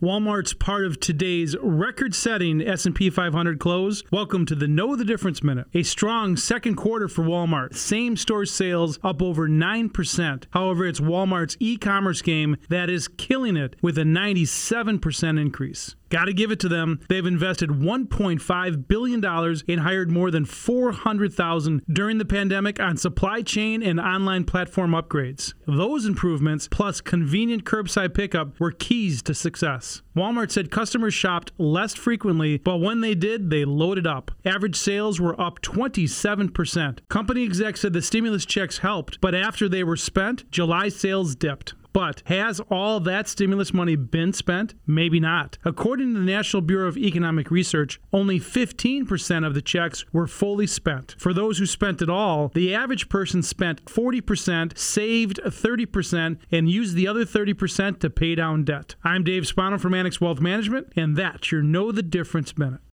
Walmart's part of today's record-setting S&P 500 close. Welcome to the Know the Difference Minute. A strong second quarter for Walmart. Same-store sales up over 9%. However, it's Walmart's e-commerce game that is killing it with a 97% increase. Got to give it to them. They've invested $1.5 billion and hired more than 400,000 during the pandemic on supply chain and online platform upgrades. Those improvements, plus convenient curbside pickup, were keys to success. Walmart said customers shopped less frequently, but when they did, they loaded up. Average sales were up 27%. Company execs said the stimulus checks helped, but after they were spent, July sales dipped. But has all that stimulus money been spent? Maybe not. According to the National Bureau of Economic Research, only 15% of the checks were fully spent. For those who spent it all, the average person spent 40%, saved 30%, and used the other 30% to pay down debt. I'm Dave Spano from Annex Wealth Management, and that's your Know the Difference Minute.